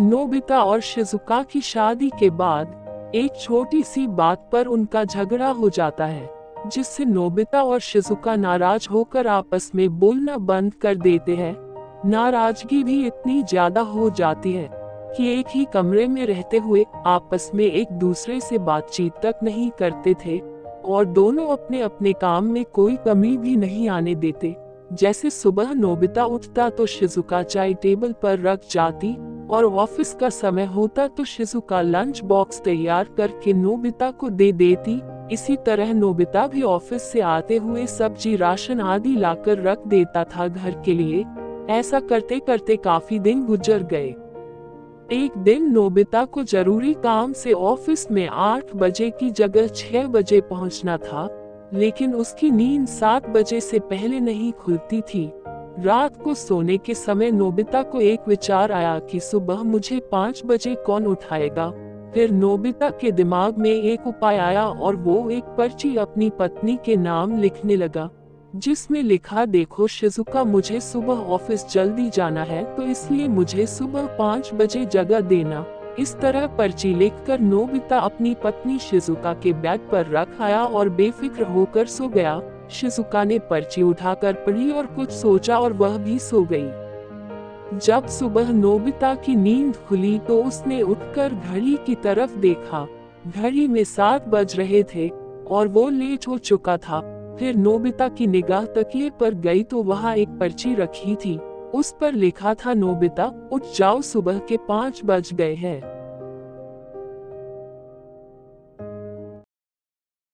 Nobita और Shizuka की शादी के बाद, एक छोटी सी बात पर उनका झगड़ा हो जाता है, जिससे नोबिता और शिजुका नाराज़ होकर आपस में बोलना बंद कर देते हैं। नाराज़गी भी इतनी ज़्यादा हो जाती है कि एक ही कमरे में रहते हुए आपस में एक दूसरे से बातचीत तक नहीं करते थे और दोनों अपने अपने काम में कोई कमी भी नहीं आने देते। जैसे सुबह नोबिता उठता तो शिजुका चाय टेबल पर रख जाती और ऑफ़िस का समय होता तो शिशु का लंच बॉक्स तैयार करके नोबिता को दे देती। इसी तरह नोबिता भी ऑफ़िस से आते हुए सब्ज़ी, राशन आदि लाकर रख देता था घर के लिए। ऐसा करते करते काफ़ी दिन गुजर गए। एक दिन नोबिता को ज़रूरी काम से ऑफ़िस में आठ बजे की जगह छह बजे पहुँचना था, लेकिन उसकी नींद सात बजे से पहले नहीं खुलती थी। रात को सोने के समय नोबिता को एक विचार आया कि सुबह मुझे पाँच बजे कौन उठाएगा। फिर नोबिता के दिमाग में एक उपाय आया और वो एक पर्ची अपनी पत्नी के नाम लिखने लगा, जिसमें लिखा, देखो, शिजुका, मुझे सुबह ऑफ़िस जल्दी जाना है तो इसलिए मुझे सुबह पाँच बजे जगह देना। इस तरह पर्ची लिखकर नोबिता अपनी पत्नी शिजुका के बैग पर रख आया और बेफिक्र होकर सो गया। शिजुका ने पर्ची उठाकर पढ़ी और कुछ सोचा और वह भी सो गई। जब सुबह नोबिता की नींद खुली तो उसने उठकर घड़ी की तरफ़ देखा। घड़ी में सात बज रहे थे और वो लेट हो चुका था। फिर नोबिता की निगाह तकिए पर गई तो वहाँ एक पर्ची रखी थी। उस पर लिखा था, नोबिता, उठ जाओ, सुबह के पाँच बज गए हैं।